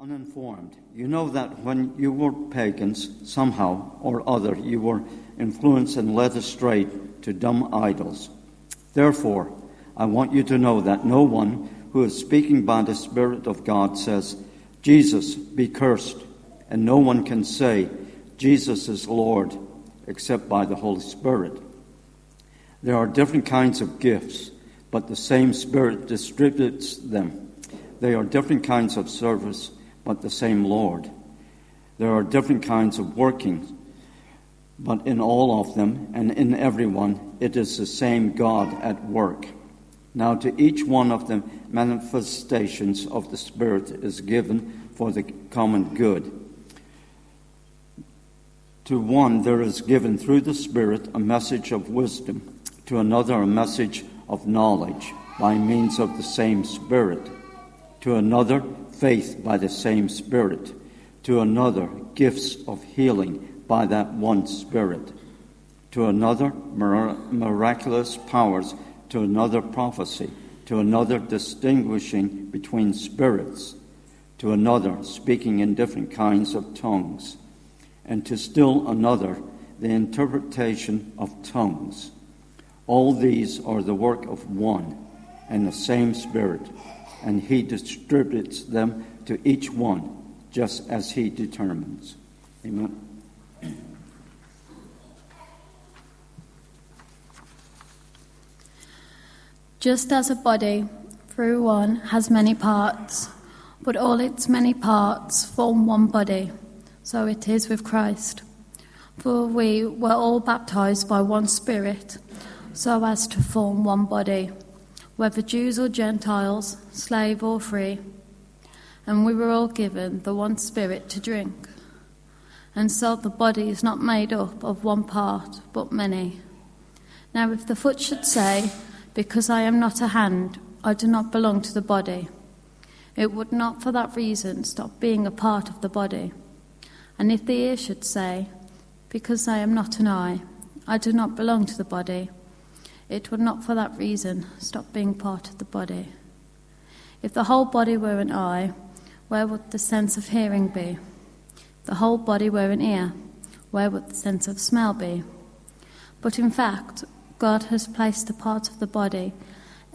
uninformed. You know that when you were pagans, somehow or other, you were influenced and led astray to dumb idols. Therefore, I want you to know that no one who is speaking by the Spirit of God says, Jesus, be cursed, and no one can say, Jesus is Lord, except by the Holy Spirit. There are different kinds of gifts, but the same Spirit distributes them. They are different kinds of service, but the same Lord. There are different kinds of working, but in all of them and in everyone, it is the same God at work. Now, to each one of them, manifestations of the Spirit is given for the common good. To one, there is given through the Spirit a message of wisdom, to another, a message of knowledge by means of the same Spirit, to another, faith by the same Spirit, to another, gifts of healing by that one Spirit, to another, miraculous powers to another prophecy, to another distinguishing between spirits, to another speaking in different kinds of tongues, and to still another the interpretation of tongues. All these are the work of one and the same Spirit, and He distributes them to each one just as He determines. Amen. Just as a body, through one, has many parts, but all its many parts form one body, so it is with Christ. For we were all baptized by one Spirit, so as to form one body, whether Jews or Gentiles, slave or free. And we were all given the one Spirit to drink. And so the body is not made up of one part, but many. Now, if the foot should say, because I am not a hand, I do not belong to the body. It would not for that reason stop being a part of the body. And if the ear should say, Because I am not an eye, I do not belong to the body, it would not for that reason stop being part of the body. If the whole body were an eye, where would the sense of hearing be? If the whole body were an ear, where would the sense of smell be? But in fact, God has placed the parts of the body,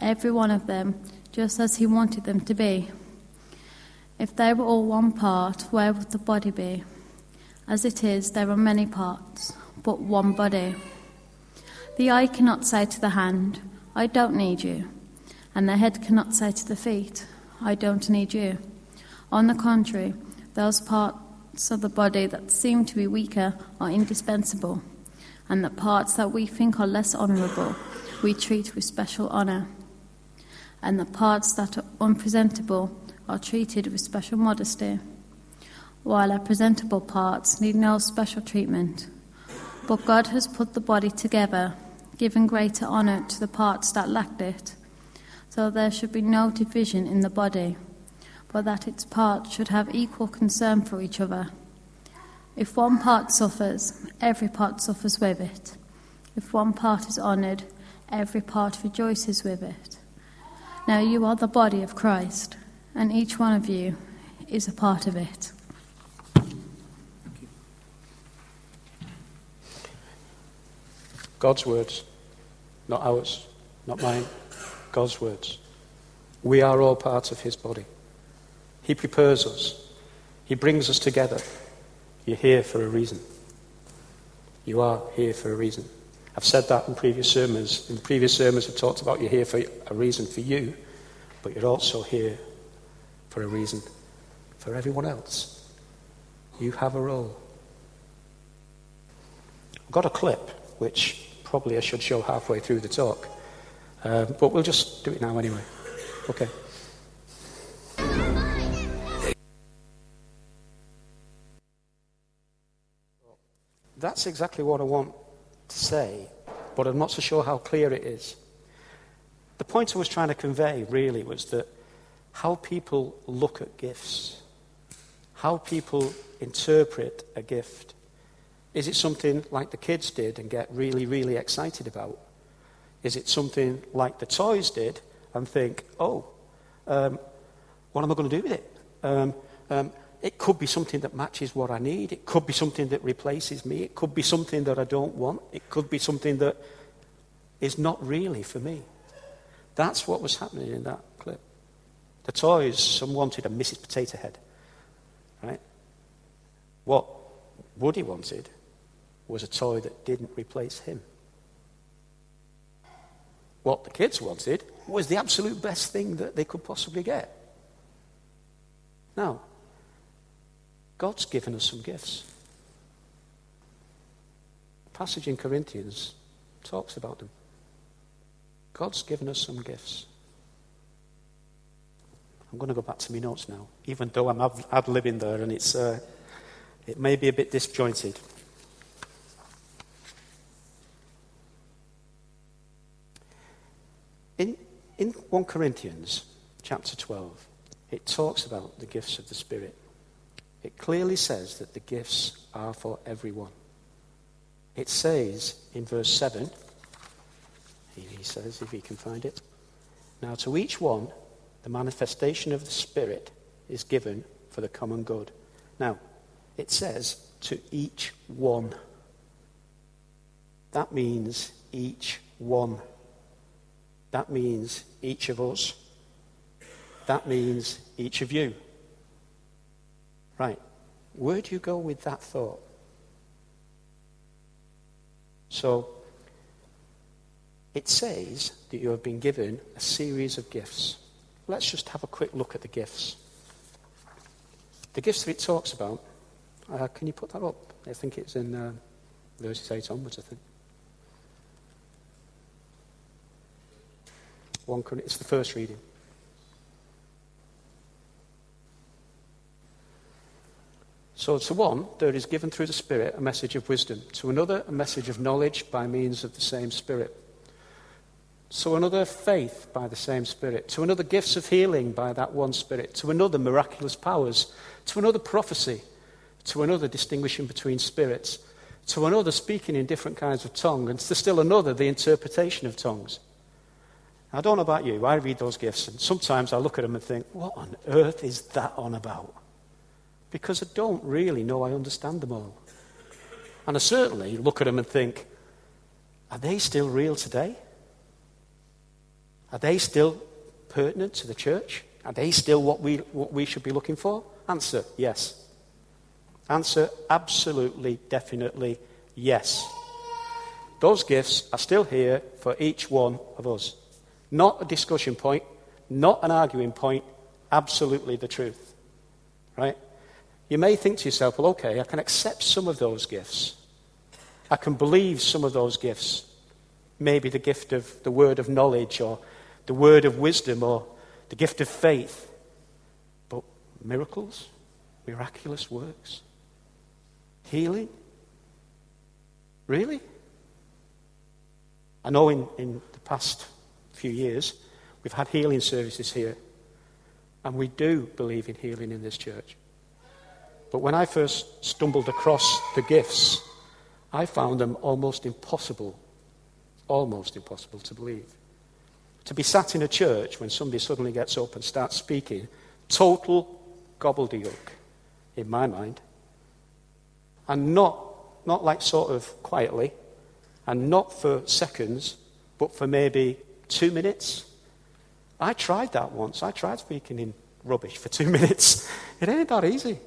every one of them, just as He wanted them to be. If they were all one part, where would the body be? As it is, there are many parts, but one body. The eye cannot say to the hand, I don't need you, and the head cannot say to the feet, I don't need you. On the contrary, those parts of the body that seem to be weaker are indispensable and the parts that we think are less honourable we treat with special honour, and the parts that are unpresentable are treated with special modesty, while our presentable parts need no special treatment. But God has put the body together, giving greater honour to the parts that lacked it, so there should be no division in the body, but that its parts should have equal concern for each other. If one part suffers, every part suffers with it. If one part is honoured, every part rejoices with it. Now you are the body of Christ, and each one of you is a part of it. God's words, not ours, not mine, God's words. We are all part of His body. He prepares us, He brings us together. You're here for a reason. You are here for a reason. I've said that in previous sermons. In previous sermons, I've talked about you're here for a reason for you, but you're also here for a reason for everyone else. You have a role. I've got a clip, which probably I should show halfway through the talk, um, but we'll just do it now anyway. Okay. That's exactly what I want to say, but I'm not so sure how clear it is. The point I was trying to convey really was that how people look at gifts, how people interpret a gift. Is it something like the kids did and get really, really excited about? Is it something like the toys did and think, oh, um, what am I going to do with it? Um, um, it could be something that matches what I need. It could be something that replaces me. It could be something that I don't want. It could be something that is not really for me. That's what was happening in that clip. The toys, some wanted a Mrs. Potato Head, right? What Woody wanted was a toy that didn't replace him. What the kids wanted was the absolute best thing that they could possibly get. Now, God's given us some gifts. The passage in Corinthians talks about them. God's given us some gifts. I'm going to go back to my notes now, even though I'm ad libbing there and it's, uh, it may be a bit disjointed. In, in 1 Corinthians chapter 12, it talks about the gifts of the Spirit. It clearly says that the gifts are for everyone. It says in verse 7, he says, if he can find it, now to each one, the manifestation of the Spirit is given for the common good. Now, it says to each one. That means each one. That means each of us. That means each of you. Right. Where do you go with that thought? So, it says that you have been given a series of gifts. Let's just have a quick look at the gifts. The gifts that it talks about, uh, can you put that up? I think it's in uh, verses 8 onwards, I think. One, it's the first reading. So, to one, there is given through the Spirit a message of wisdom. To another, a message of knowledge by means of the same Spirit. So, another, faith by the same Spirit. To another, gifts of healing by that one Spirit. To another, miraculous powers. To another, prophecy. To another, distinguishing between spirits. To another, speaking in different kinds of tongue. And to still another, the interpretation of tongues. I don't know about you. I read those gifts, and sometimes I look at them and think, what on earth is that on about? Because I don't really know I understand them all. And I certainly look at them and think, are they still real today? Are they still pertinent to the church? Are they still what we, what we should be looking for? Answer, yes. Answer, absolutely, definitely, yes. Those gifts are still here for each one of us. Not a discussion point, not an arguing point, absolutely the truth. Right? You may think to yourself, well, okay, I can accept some of those gifts. I can believe some of those gifts. Maybe the gift of the word of knowledge or the word of wisdom or the gift of faith. But miracles, miraculous works, healing? Really? I know in, in the past few years we've had healing services here, and we do believe in healing in this church. But when I first stumbled across the gifts, I found them almost impossible, almost impossible to believe. To be sat in a church when somebody suddenly gets up and starts speaking, total gobbledygook in my mind. And not, not like sort of quietly, and not for seconds, but for maybe two minutes. I tried that once. I tried speaking in rubbish for two minutes. It ain't that easy.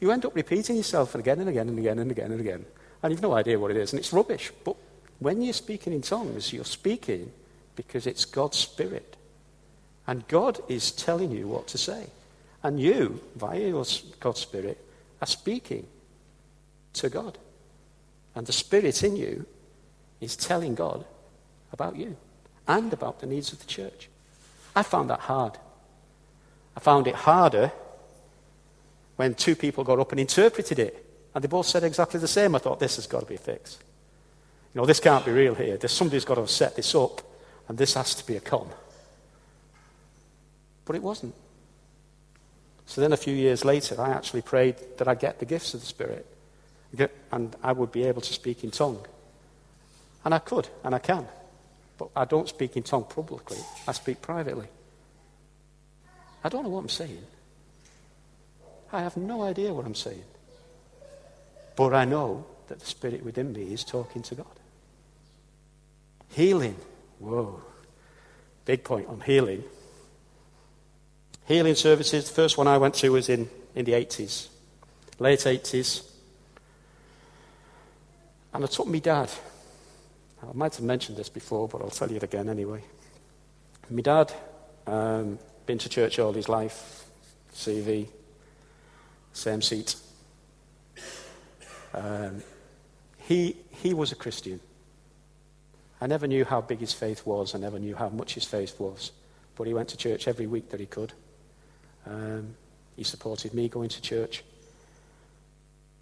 You end up repeating yourself again and again and again and again and again. And you've no idea what it is, and it's rubbish. But when you're speaking in tongues, you're speaking because it's God's Spirit. And God is telling you what to say. And you, via your God's Spirit, are speaking to God. And the Spirit in you is telling God about you and about the needs of the church. I found that hard. I found it harder when two people got up and interpreted it. And they both said exactly the same. I thought, this has got to be a fix. You know, this can't be real here. There's, somebody's got to set this up, and this has to be a con. But it wasn't. So then a few years later, I actually prayed that I get the gifts of the Spirit, and I would be able to speak in tongue. And I could, and I can. But I don't speak in tongue publicly, I speak privately. I don't know what I'm saying. I have no idea what I'm saying. But I know that the Spirit within me is talking to God. Healing. Whoa. Big point on healing. Healing services, the first one I went to was in, in the 80s, late 80s. And I took my dad. I might have mentioned this before, but I'll tell you it again anyway. My dad, um, been to church all his life, CV, same seat. Um, he, he was a Christian. I never knew how big his faith was. I never knew how much his faith was. But he went to church every week that he could. Um, he supported me going to church.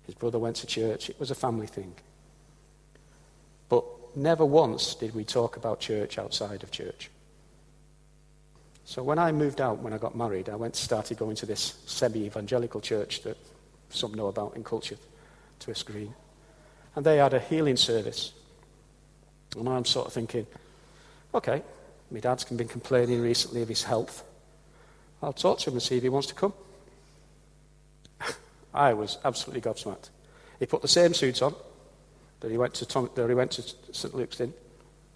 His brother went to church. It was a family thing. But never once did we talk about church outside of church. So when I moved out, when I got married, I went and started going to this semi-evangelical church that some know about in Culcheth, Twiss Green. And they had a healing service. And I'm sort of thinking, okay, my dad's been complaining recently of his health. I'll talk to him and see if he wants to come. I was absolutely gobsmacked. He put the same suit on that he went to, Tom, that he went to St. Luke's in,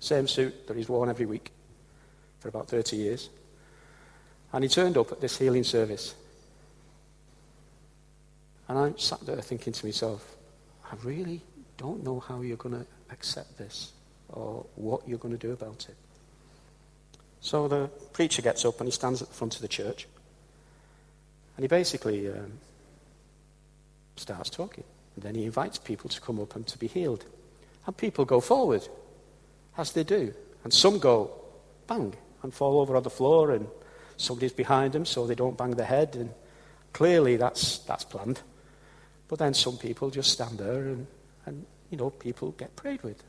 same suit that he's worn every week for about 30 years. And he turned up at this healing service. And I sat there thinking to myself, I really don't know how you're going to accept this or what you're going to do about it. So the preacher gets up and he stands at the front of the church. And he basically um, starts talking. And then he invites people to come up and to be healed. And people go forward, as they do. And some go, bang, and fall over on the floor and somebody's behind them so they don't bang their head. And clearly that's, that's planned. But then some people just stand there and, and, you know, people get prayed with.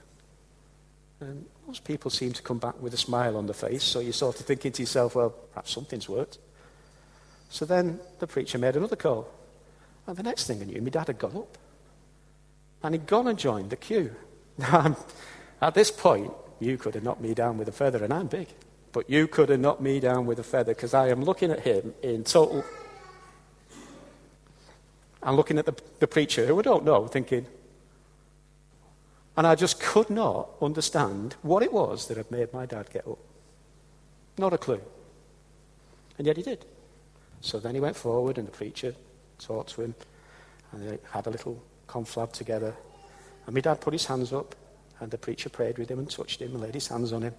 And most people seem to come back with a smile on their face, so you're sort of thinking to yourself, well, perhaps something's worked. So then the preacher made another call. And the next thing I knew, my dad had got up. And he'd gone and joined the queue. Now, at this point, you could have knocked me down with a feather, and I'm big. But you could have knocked me down with a feather because I am looking at him in total. I'm looking at the, the preacher who I don't know, thinking, and I just could not understand what it was that had made my dad get up. Not a clue. And yet he did. So then he went forward, and the preacher talked to him, and they had a little conflab together. And my dad put his hands up, and the preacher prayed with him and touched him and laid his hands on him.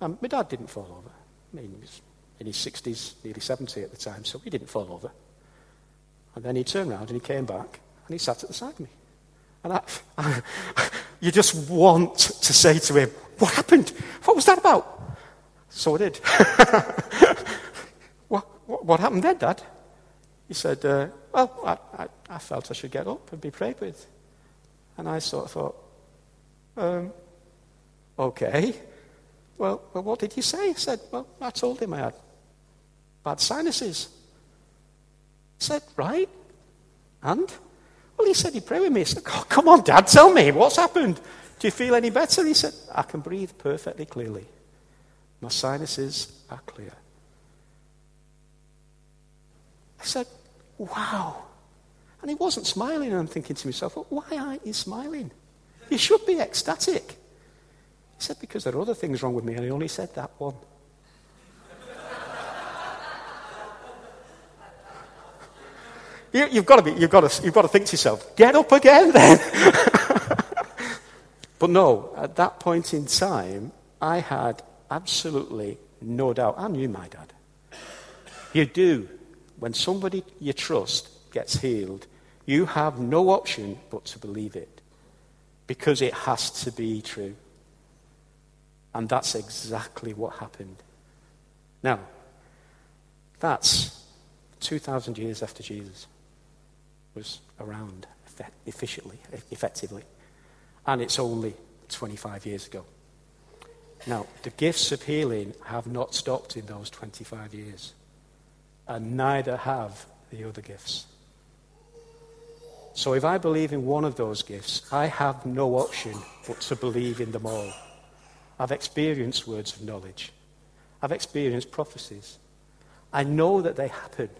And my dad didn't fall over. I mean, he was in his 60s, nearly 70 at the time, so he didn't fall over. And then he turned around and he came back, and he sat at the side of me. And I, I, you just want to say to him, What happened? What was that about? So I did. what, what, what, happened then, Dad? He said, uh, Well, I, I, I, felt I should get up and be prayed with. And I sort of thought, um, Okay. Well, well, what did he say? He said, Well, I told him I had bad sinuses. He said, Right. And? Well, he said he'd pray with me. He said, oh, Come on, Dad, tell me, what's happened? Do you feel any better? He said, I can breathe perfectly clearly. My sinuses are clear. I said, Wow. And he wasn't smiling, and I'm thinking to myself, well, Why aren't you smiling? You should be ecstatic. He said, Because there are other things wrong with me, and he only said that one. You, have got to be, you've got to, you've got to think to yourself, get up again then. but no, at that point in time, I had absolutely no doubt. I knew my dad. You do. When somebody you trust gets healed, you have no option but to believe it because it has to be true. And that's exactly what happened. Now, that's 2,000 years after Jesus was around efficiently, effectively. And it's only 25 years ago. Now, the gifts of healing have not stopped in those 25 years, and neither have the other gifts. So, if I believe in one of those gifts, I have no option but to believe in them all. I've experienced words of knowledge, I've experienced prophecies. I know that they happen.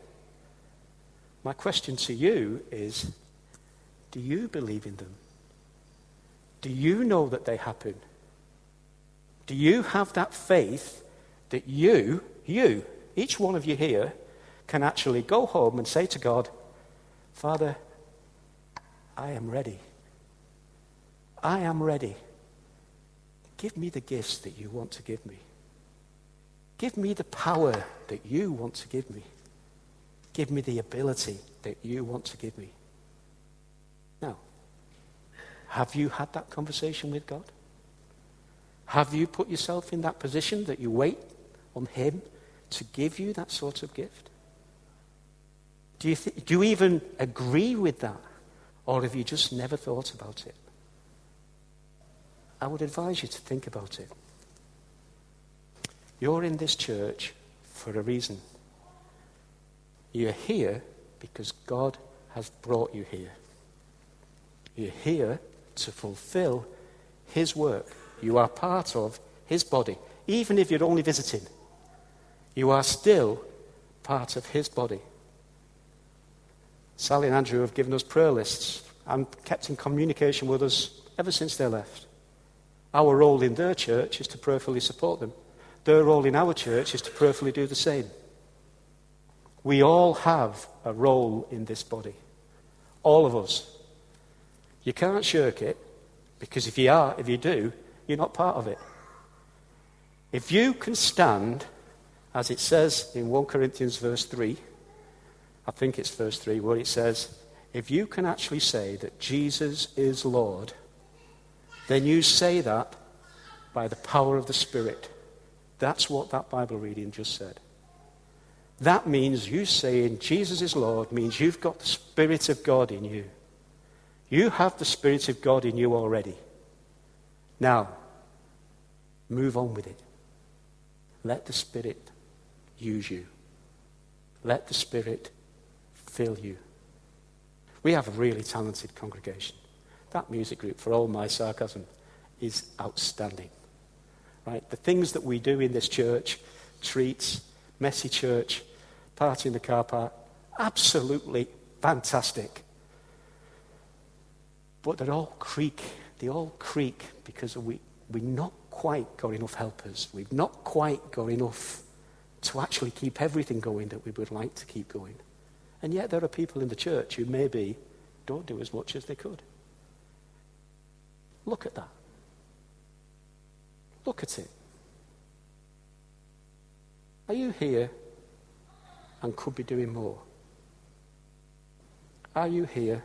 My question to you is do you believe in them? Do you know that they happen? Do you have that faith that you, you, each one of you here, can actually go home and say to God, Father, I am ready. I am ready. Give me the gifts that you want to give me. Give me the power that you want to give me. Give me the ability that you want to give me. Now, have you had that conversation with God? Have you put yourself in that position that you wait on Him to give you that sort of gift? Do you, th- do you even agree with that? Or have you just never thought about it? I would advise you to think about it. You're in this church for a reason. You're here because God has brought you here. You're here to fulfill His work. You are part of His body. Even if you're only visiting, you are still part of His body. Sally and Andrew have given us prayer lists and kept in communication with us ever since they left. Our role in their church is to prayerfully support them. Their role in our church is to prayerfully do the same. We all have a role in this body. All of us. You can't shirk it because if you are, if you do, you're not part of it. If you can stand, as it says in 1 Corinthians verse 3, I think it's verse 3, where it says, If you can actually say that Jesus is Lord, then you say that by the power of the Spirit. That's what that Bible reading just said. That means you saying Jesus is Lord means you've got the Spirit of God in you. You have the Spirit of God in you already. Now, move on with it. Let the Spirit use you. Let the Spirit fill you. We have a really talented congregation. That music group, for all my sarcasm, is outstanding. Right? The things that we do in this church, treats, messy church, party in the car park, absolutely fantastic. But they all creak. They all creak because we, we've not quite got enough helpers. We've not quite got enough to actually keep everything going that we would like to keep going. And yet there are people in the church who maybe don't do as much as they could. Look at that. Look at it. Are you here and could be doing more? Are you here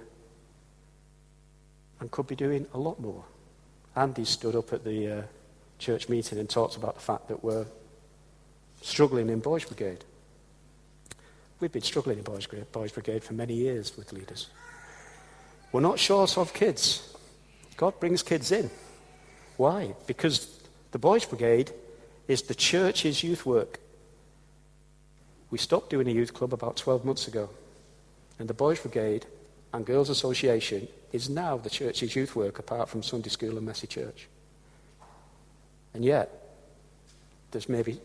and could be doing a lot more? Andy stood up at the uh, church meeting and talked about the fact that we're struggling in Boys Brigade. We've been struggling in Boys, Boys Brigade for many years with leaders. We're not short of kids. God brings kids in. Why? Because the Boys Brigade is the church's youth work. We stopped doing a youth club about 12 months ago. And the Boys Brigade and Girls Association is now the church's youth work apart from Sunday school and Messy Church. And yet, there's maybe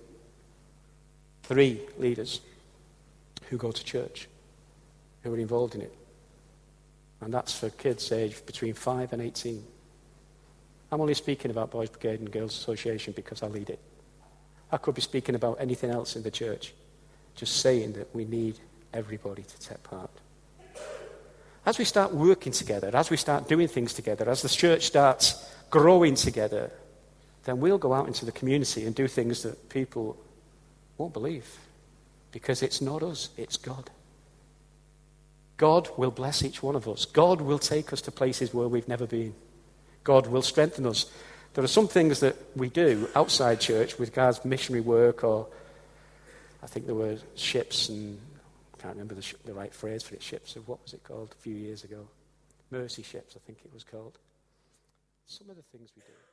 three leaders who go to church, who are involved in it. And that's for kids aged between 5 and 18. I'm only speaking about Boys Brigade and Girls Association because I lead it. I could be speaking about anything else in the church, just saying that we need everybody to take part. As we start working together, as we start doing things together, as the church starts growing together, then we'll go out into the community and do things that people won't believe. Because it's not us, it's God. God will bless each one of us. God will take us to places where we've never been. God will strengthen us. There are some things that we do outside church with God's missionary work, or I think there were ships, and I can't remember the, sh- the right phrase for it. Ships of what was it called a few years ago? Mercy ships, I think it was called. Some of the things we do.